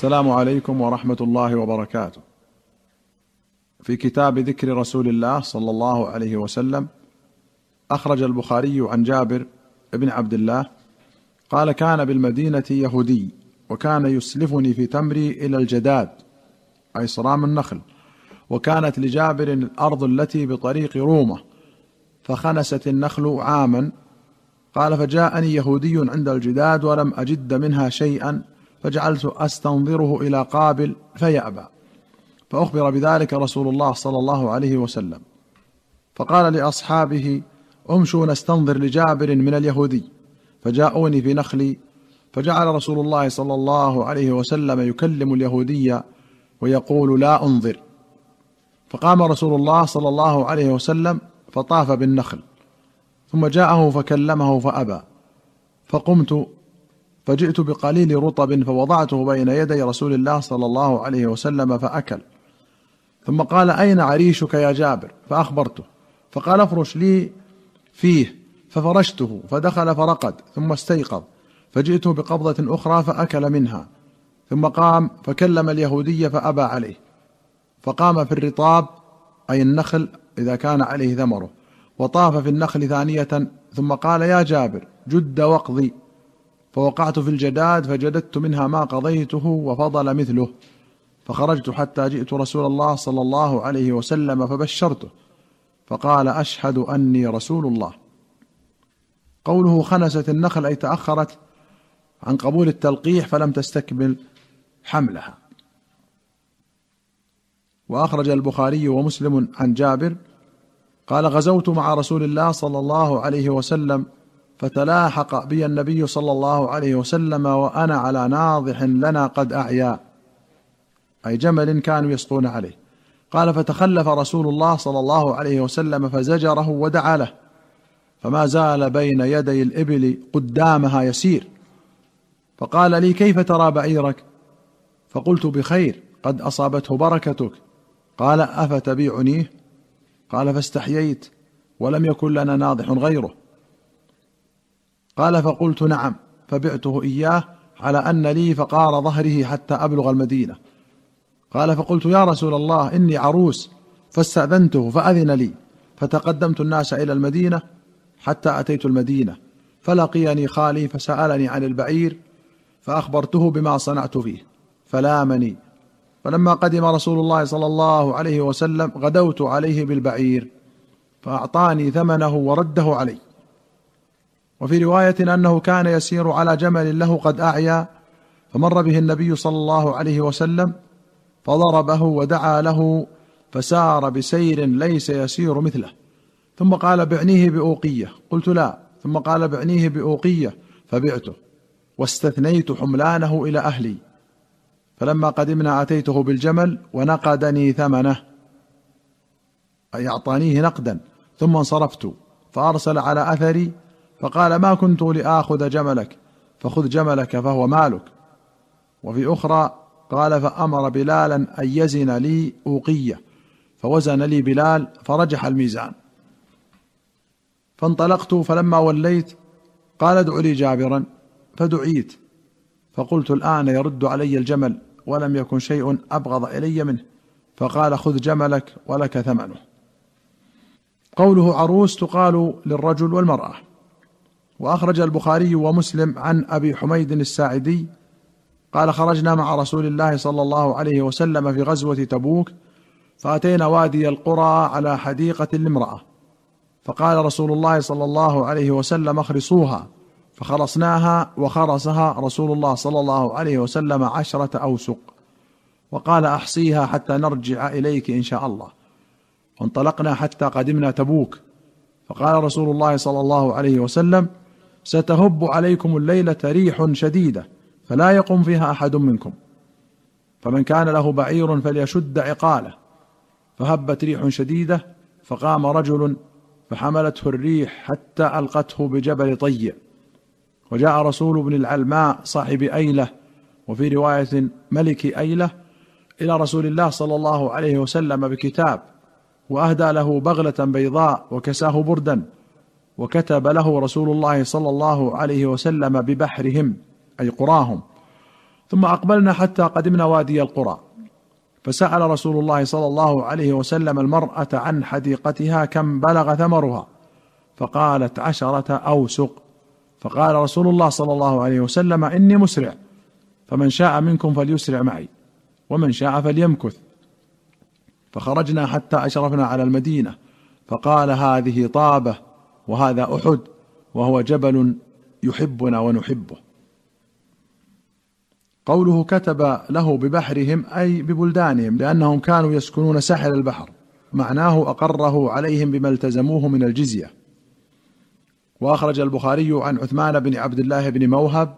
السلام عليكم ورحمة الله وبركاته. في كتاب ذكر رسول الله صلى الله عليه وسلم أخرج البخاري عن جابر بن عبد الله قال كان بالمدينة يهودي وكان يسلفني في تمري إلى الجداد أي صرام النخل وكانت لجابر الأرض التي بطريق رومة فخنست النخل عاما قال فجاءني يهودي عند الجداد ولم أجد منها شيئا فجعلت أستنظره إلى قابل فيأبى. فأخبر بذلك رسول الله صلى الله عليه وسلم. فقال لأصحابه امشوا نستنظر لجابر من اليهودي. فجاءوني في نخلي فجعل رسول الله صلى الله عليه وسلم يكلم اليهودي ويقول لا أنظر. فقام رسول الله صلى الله عليه وسلم فطاف بالنخل ثم جاءه فكلمه فأبى. فقمت فجئت بقليل رطب فوضعته بين يدي رسول الله صلى الله عليه وسلم فأكل. ثم قال أين عريشك يا جابر؟ فأخبرته. فقال افرش لي فيه. ففرشته. فدخل فرقد. ثم استيقظ. فجئت بقبضة أخرى فأكل منها. ثم قام فكلم اليهودي فأبى عليه. فقام في الرطاب أي النخل إذا كان عليه ثمره. وطاف في النخل ثانية. ثم قال يا جابر جد واقضي فوقعت في الجداد فجددت منها ما قضيته وفضل مثله. فخرجت حتى جئت رسول الله صلى الله عليه وسلم فبشرته. فقال أشهد أني رسول الله. قوله خنست النخل أي تأخرت عن قبول التلقيح فلم تستكمل حملها. وأخرج البخاري ومسلم عن جابر قال غزوت مع رسول الله صلى الله عليه وسلم فتلاحق بي النبي صلى الله عليه وسلم وأنا على ناضح لنا قد أعيا. أي جمل كانوا يسقون عليه. قال فتخلف رسول الله صلى الله عليه وسلم فزجره ودعا له. فما زال بين يدي الإبل قدامها يسير. فقال لي كيف ترى بعيرك؟ فقلت بخير قد أصابته بركتك. قال أفتبيعنيه؟ قال فاستحييت ولم يكن لنا ناضح غيره. قال فقلت نعم فبعته إياه على أن لي فقار ظهره حتى أبلغ المدينة. قال فقلت يا رسول الله إني عروس فاستأذنته فأذن لي فتقدمت الناس إلى المدينة حتى أتيت المدينة. فلقيني خالي فسألني عن البعير فأخبرته بما صنعت فيه فلامني. فلما قدم رسول الله صلى الله عليه وسلم غدوت عليه بالبعير فأعطاني ثمنه ورده علي. وفي رواية أنه كان يسير على جمل له قد أعيا فمر به النبي صلى الله عليه وسلم فضربه ودعا له فسار بسير ليس يسير مثله. ثم قال بعنيه بأوقية. قلت لا. ثم قال بعنيه بأوقية فبعته. واستثنيت حملانه إلى أهلي. فلما قدمنا أتيته بالجمل ونقدني ثمنه. أي أعطانيه نقدا. ثم انصرفت. فأرسل على أثري فقال ما كنت لآخذ جملك فخذ جملك فهو مالك. وفي أخرى قال فأمر بلالا أن يزن لي أوقية فوزن لي بلال فرجح الميزان. فانطلقت فلما وليت قال ادع لي جابرا فدعيت. فقلت الآن يرد علي الجمل ولم يكن شيء أبغض إلي منه فقال خذ جملك ولك ثمنه. قوله عروس تقال للرجل والمرأة. وأخرج البخاري ومسلم عن أبي حميد الساعدي قال خرجنا مع رسول الله صلى الله عليه وسلم في غزوة تبوك فأتينا وادي القرى على حديقة لامراه فقال رسول الله صلى الله عليه وسلم اخرصوها. فخرصناها وخرسها رسول الله صلى الله عليه وسلم عشرة أوسق. وقال أحصيها حتى نرجع إليك إن شاء الله. فانطلقنا حتى قدمنا تبوك. فقال رسول الله صلى الله عليه وسلم ستهب عليكم الليلة ريح شديدة فلا يقوم فيها أحد منكم. فمن كان له بعير فليشد عقاله. فهبت ريح شديدة فقام رجل فحملته الريح حتى ألقته بجبل طيع وجاء رسول بن العلماء صاحب أيلة وفي رواية ملك أيلة إلى رسول الله صلى الله عليه وسلم بكتاب وأهدى له بغلة بيضاء وكساه بردا. وكتب له رسول الله صلى الله عليه وسلم ببحرهم أي قراهم. ثم أقبلنا حتى قدمنا وادي القرى. فسأل رسول الله صلى الله عليه وسلم المرأة عن حديقتها كم بلغ ثمرها. فقالت عشرة أوسق. فقال رسول الله صلى الله عليه وسلم إني مسرع فمن شاء منكم فليسرع معي ومن شاء فليمكث. فخرجنا حتى أشرفنا على المدينة فقال هذه طابة وهذا أحد وهو جبل يحبنا ونحبه. قوله كتب له ببحرهم أي ببلدانهم لأنهم كانوا يسكنون ساحل البحر. معناه أقره عليهم بما التزموه من الجزية. وأخرج البخاري عن عثمان بن عبد الله بن موهب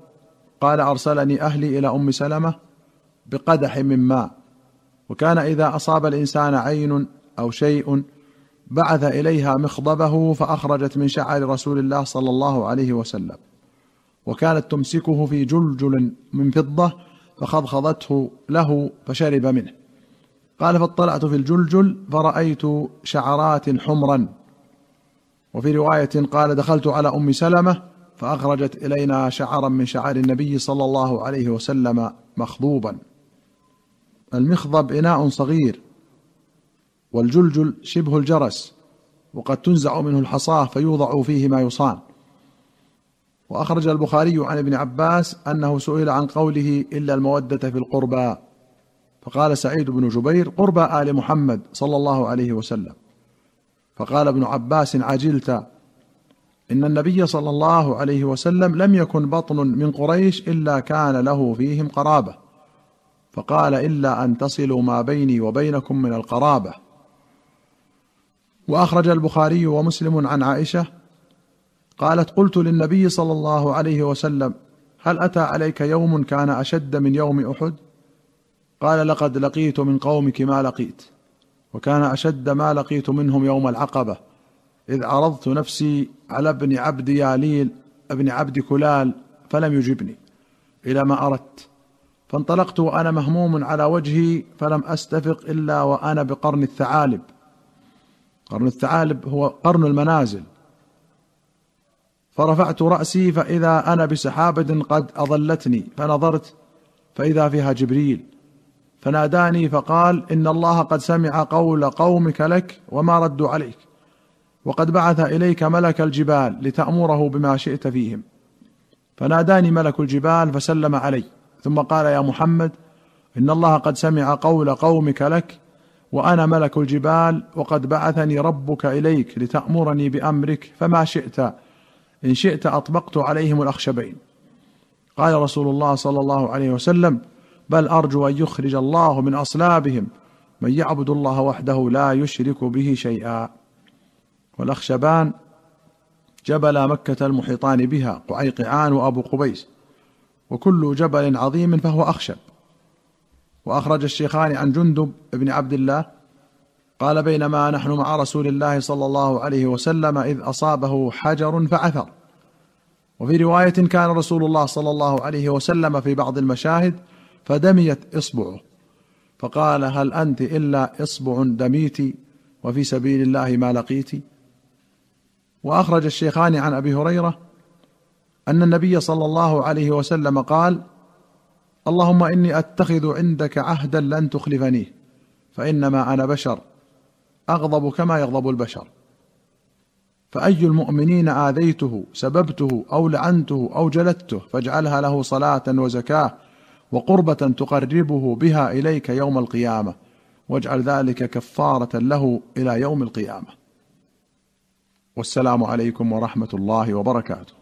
قال أرسلني أهلي إلى أم سلمة بقدح من ماء. وكان إذا أصاب الإنسان عين أو شيء بعث إليها مخضبه فأخرجت من شعر رسول الله صلى الله عليه وسلم. وكانت تمسكه في جلجل من فضة فخضخضته له فشرب منه. قال فاطلعت في الجلجل فرأيت شعرات حمرا. وفي رواية قال دخلت على أم سلمة فأخرجت إلينا شعرا من شعر النبي صلى الله عليه وسلم مخضوبا. المخضب إناء صغير. والجلجل شبه الجرس وقد تنزع منه الحصاه فيوضع فيه ما يصان. وأخرج البخاري عن ابن عباس أنه سئل عن قوله إلا المودة في القربى. فقال سعيد بن جبير قربى آل محمد صلى الله عليه وسلم. فقال ابن عباس عجلت إن النبي صلى الله عليه وسلم لم يكن بطن من قريش إلا كان له فيهم قرابة. فقال إلا أن تصلوا ما بيني وبينكم من القرابة. وأخرج البخاري ومسلم عن عائشة قالت قلت للنبي صلى الله عليه وسلم هل أتى عليك يوم كان أشد من يوم أحد؟ قال لقد لقيت من قومك ما لقيت وكان أشد ما لقيت منهم يوم العقبة إذ عرضت نفسي على ابن عبد ياليل ابن عبد كلال فلم يجبني إلى ما أردت فانطلقت وأنا مهموم على وجهي فلم أستفق إلا وأنا بقرن الثعالب. قرن الثعالب هو قرن المنازل. فرفعت رأسي فإذا أنا بسحابة قد أظلتني فنظرت فإذا فيها جبريل. فناداني فقال إن الله قد سمع قول قومك لك وما ردوا عليك وقد بعث إليك ملك الجبال لتأمره بما شئت فيهم. فناداني ملك الجبال فسلم علي ثم قال يا محمد إن الله قد سمع قول قومك لك وأنا ملك الجبال وقد بعثني ربك إليك لتأمرني بأمرك فما شئت. إن شئت أطبقت عليهم الأخشبين. قال رسول الله صلى الله عليه وسلم بل أرجو أن يخرج الله من أصلابهم. من يعبد الله وحده لا يشرك به شيئا. والأخشبان جبل مكة المحيطان بها قعيقعان وأبو قبيس. وكل جبل عظيم فهو أخشب. وأخرج الشيخان عن جندب بن عبد الله قال بينما نحن مع رسول الله صلى الله عليه وسلم إذ أصابه حجر فعثر. وفي رواية كان رسول الله صلى الله عليه وسلم في بعض المشاهد فدميت إصبعه. فقال هل أنت إلا إصبع دميت وفي سبيل الله ما لقيت؟ وأخرج الشيخان عن أبي هريرة أن النبي صلى الله عليه وسلم قال اللهم إني أتخذ عندك عهدا لن تخلفنيه فإنما أنا بشر أغضب كما يغضب البشر. فأي المؤمنين آذيته سببته أو لعنته أو جلدته فاجعلها له صلاة وزكاة وقربة تقربه بها إليك يوم القيامة واجعل ذلك كفارة له إلى يوم القيامة. والسلام عليكم ورحمة الله وبركاته.